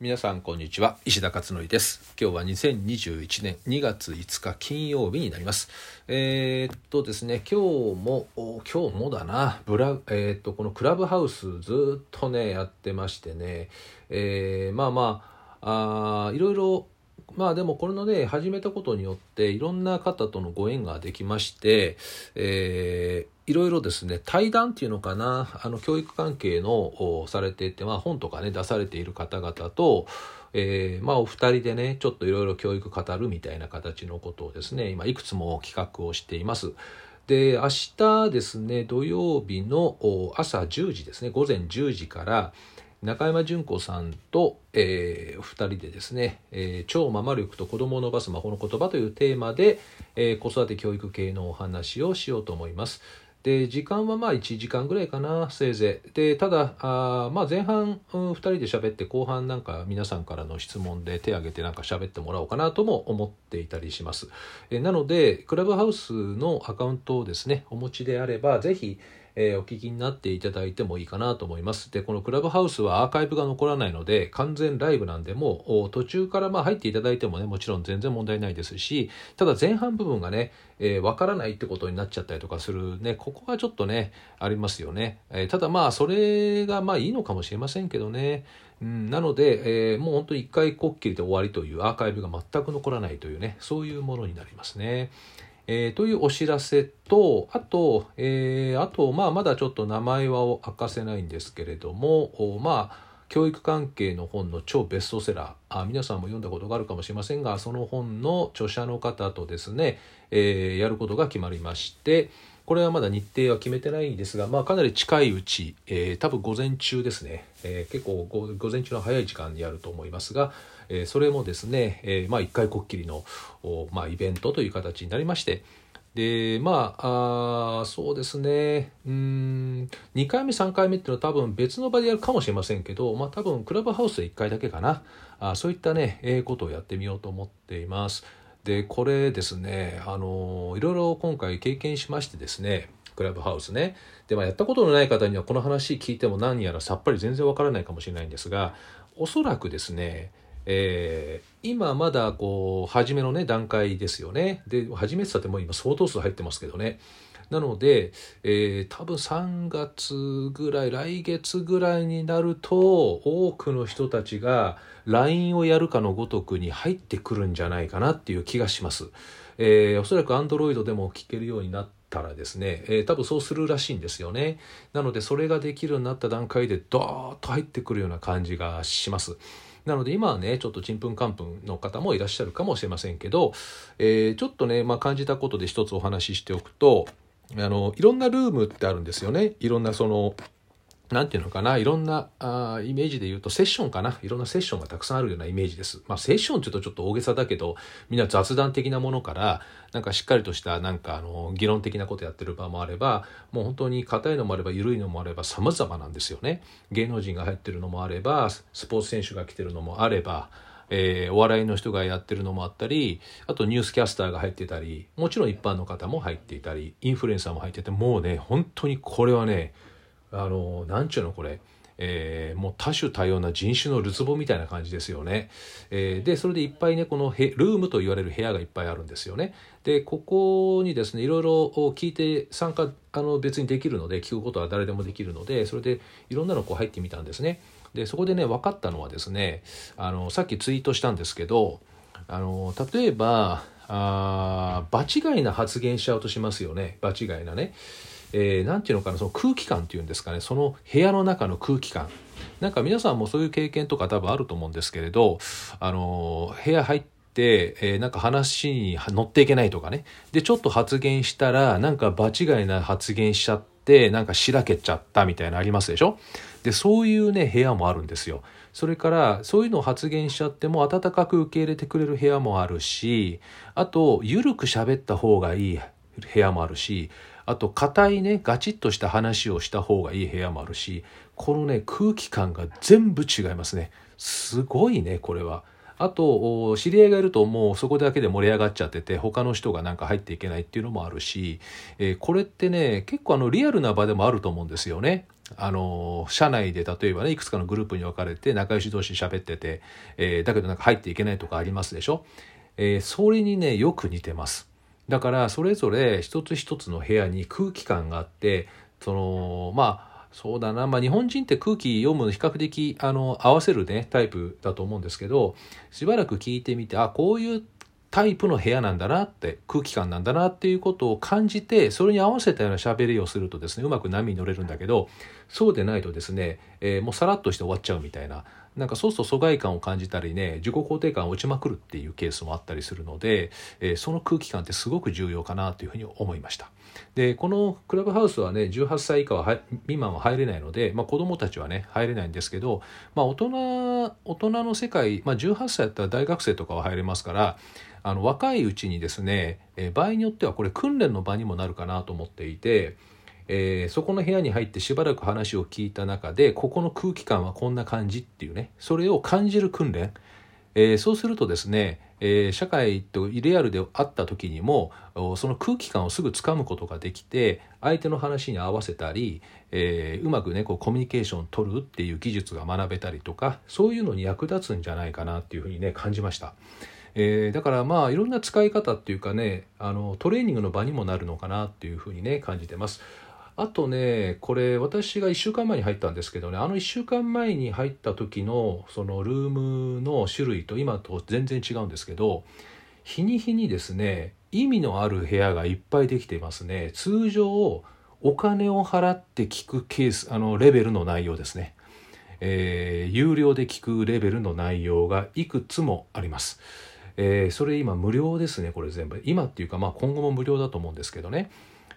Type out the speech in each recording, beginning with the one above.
皆さんこんにちは。石田勝則です。今日は2021年2月5日金曜日になります。えー、っとですね今日も今日もだな。ブラ、えー、っとこのクラブハウスずっとねやってましてね、えー、まあまああいろいろまあでもこれのね始めたことによっていろんな方とのご縁ができまして、えー、いろいろですね対談っていうのかなあの教育関係のされていて、まあ、本とかね出されている方々と、えー、まあお二人でねちょっといろいろ教育語るみたいな形のことをですね今いくつも企画をしています。で明日ですね土曜日の朝10時ですね午前10時から中山純子さんと、えー、2人でですね、えー、超ママ力と子供を伸ばす魔法の言葉というテーマで、えー、子育て教育系のお話をしようと思います。で時間はまあ1時間ぐらいかなせいぜいでただあ、まあ、前半、うん、2人で喋って後半なんか皆さんからの質問で手挙げてなんか喋ってもらおうかなとも思っていたりしますえなのでクラブハウスのアカウントをですねお持ちであればぜひえー、お聞きになっていただいてもいいかなと思います。で、このクラブハウスはアーカイブが残らないので、完全ライブなんで、もう途中からまあ入っていただいてもね、もちろん全然問題ないですし、ただ前半部分がね、えー、分からないってことになっちゃったりとかするね、ここがちょっとね、ありますよね。えー、ただまあ、それがまあいいのかもしれませんけどね。なので、えー、もう本当に一回こっきりで終わりというアーカイブが全く残らないというね、そういうものになりますね。えー、というお知らせと、あと、えー、あと、まあ、まだちょっと名前は明かせないんですけれども、まあ、教育関係の本の超ベストセラー。あ皆さんも読んだことがあるかもしれませんがその本の著者の方とですね、えー、やることが決まりましてこれはまだ日程は決めてないんですが、まあ、かなり近いうち、えー、多分午前中ですね、えー、結構午前中の早い時間にやると思いますが、えー、それもですね、えー、まあ、1回こっきりの、まあ、イベントという形になりましてでまああそうですねうん2回目3回目っていうのは多分別の場でやるかもしれませんけど、まあ、多分クラブハウスで1回だけかなあそういったねええことをやってみようと思っています。でこれですねあのいろいろ今回経験しましてですねクラブハウスねで、まあ、やったことのない方にはこの話聞いても何やらさっぱり全然わからないかもしれないんですがおそらくですねえー、今まだこう初めのね段階ですよねで初めてたってもう今相当数入ってますけどねなので、えー、多分3月ぐらい来月ぐらいになると多くの人たちが LINE をやるかのごとくに入ってくるんじゃないかなっていう気がします。えー、おそらく Android でも聞けるようになったらですね、えー、多分そうするらしいんですよね。なのでそれができるようになった段階でドーッと入ってくるような感じがします。なので今はねちょっとちんぷんかんぷんの方もいらっしゃるかもしれませんけど、えー、ちょっとね、まあ、感じたことで一つお話ししておくとあのいろんなルームってあるんですよね。いろんなそのなんていうのかな、いろんなあイメージで言うと、セッションかな。いろんなセッションがたくさんあるようなイメージです。まあ、セッションって言うとちょっと大げさだけど、みんな雑談的なものから、なんかしっかりとした、なんかあの、議論的なことやってる場もあれば、もう本当に硬いのもあれば、緩いのもあれば、様々なんですよね。芸能人が入ってるのもあれば、スポーツ選手が来てるのもあれば、えー、お笑いの人がやってるのもあったりあとニュースキャスターが入ってたりもちろん一般の方も入っていたりインフルエンサーも入っててもうね本当にこれはねあのなんちゅうのこれえー、もう多種多様な人種のるつぼみたいな感じですよね。えー、でそれでいっぱいねこのルームと言われる部屋がいっぱいあるんですよね。でここにですねいろいろ聞いて参加あの別にできるので聞くことは誰でもできるのでそれでいろんなのこう入ってみたんですね。でそこでね分かったのはですねあのさっきツイートしたんですけどあの例えばあ場違いな発言しちゃうとしますよね場違いなね。えー、ていうのかなその空気感っていうんですかねその部屋の中の空気感。なんか皆さんもそういう経験とか多分あると思うんですけれどあの部屋入って、えー、なんか話に乗っていけないとかね。でちょっと発言したらなんか場違いな発言しちゃってなんかしらけちゃったみたいなありますでしょ。でそういうね部屋もあるんですよ。それからそういうのを発言しちゃっても温かく受け入れてくれる部屋もあるしあと緩く喋った方がいい部屋もあるしあと硬いねガチッとした話をした方がいい部屋もあるしこのね空気感が全部違いますねすごいねこれは。あと知り合いがいるともうそこだけで盛り上がっちゃってて他の人がなんか入っていけないっていうのもあるし、えー、これってね結構あのリアルな場でもあると思うんですよね。あの社内で例えばねいくつかのグループに分かれて仲良し同士喋ってて、えー、だけどなんか入っていけないとかありますでしょ、えー、それにねよく似てますだからそれぞれ一つ一つの部屋に空気感があってそのまあそうだな、まあ、日本人って空気読むの比較的あの合わせるねタイプだと思うんですけどしばらく聞いてみてあこういうタイプの部屋なんだなって空気感なんだなっていうことを感じてそれに合わせたような喋りをするとですねうまく波に乗れるんだけどそうでないとですね、えー、もうさらっとして終わっちゃうみたいな。なんかそうすると疎外感を感じたりね自己肯定感落ちまくるっていうケースもあったりするので、えー、その空気感ってすごく重要かなというふうに思いました。でこのクラブハウスはね18歳以下は未満は入れないので、まあ、子どもたちはね入れないんですけど、まあ、大人大人の世界、まあ、18歳だったら大学生とかは入れますからあの若いうちにですね、え場合によってはこれ訓練の場にもなるかなと思っていて、えー、そこの部屋に入ってしばらく話を聞いた中でここの空気感はこんな感じっていうねそれを感じる訓練、えー、そうするとですね、えー、社会とリアルで会った時にもその空気感をすぐつかむことができて相手の話に合わせたり、えうまくねこうコミュニケーションを取るっていう技術が学べたりとかそういうのに役立つんじゃないかなっていうふうにね感じました。えー、だからまあいろんな使い方っていうかねあのトレーニングの場にもなるのかなっていうふうにね感じてます。あとねこれ私が1週間前に入ったんですけどねあの1週間前に入った時のそのルームの種類と今と全然違うんですけど日に日にですね意味のある部屋がいっぱいできていますね。通常お金を払って聞くケースあのレベルの内容ですね、えー、有料で聞くレベルの内容がいくつもあります。えー、それ今無料ですねこれ全部。今っていうかまあ今後も無料だと思うんですけどね、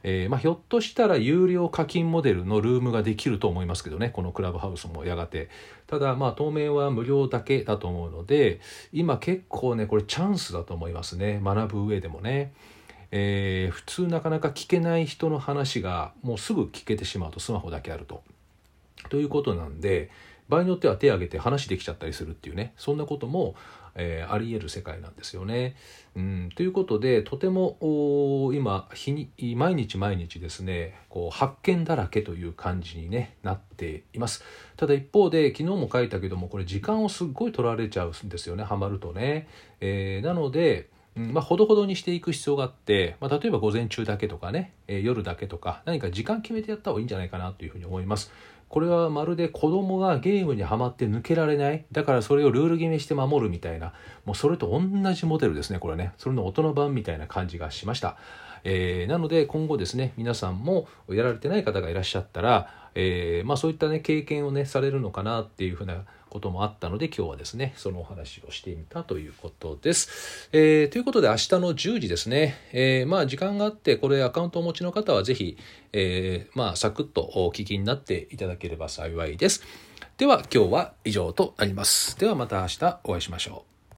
えー、まあ、ひょっとしたら有料課金モデルのルームができると思いますけどねこのクラブハウスもやがてただまあ当面は無料だけだと思うので今結構ねこれチャンスだと思いますね学ぶ上でもね。えー、普通なかなか聞けない人の話がもうすぐ聞けてしまうとスマホだけあると。ということなんで場合によっては手を挙げて話できちゃったりするっていうねそんなこともえー、あり得る世界なんですよね。うん、ということでとても今日に毎日毎日ですねこう発見だらけという感じに、ね、なっています。ただ一方で昨日も書いたけどもこれ時間をすっごい取られちゃうんですよねハマるとね。えー、なのでまあ、ほどほどにしていく必要があって、まあ、例えば午前中だけとかね、えー、夜だけとか何か時間決めてやった方がいいんじゃないかなというふうに思います。これはまるで子供がゲームにはまって抜けられない。だからそれをルール決めして守るみたいな。もうそれと同じモデルですねこれね。それの大人版みたいな感じがしました、えー、なので今後ですね皆さんもやられてない方がいらっしゃったら、えー、まあ、そういったね経験をねされるのかなっていうふうなこともあったので今日はですねそのお話をしてみたということです。えー、ということで明日の10時ですね、えー、まあ時間があってこれアカウントをお持ちの方は是非、えー、まあサクッとお聞きになっていただければ幸いです。では今日は以上となります。ではまた明日お会いしましょう。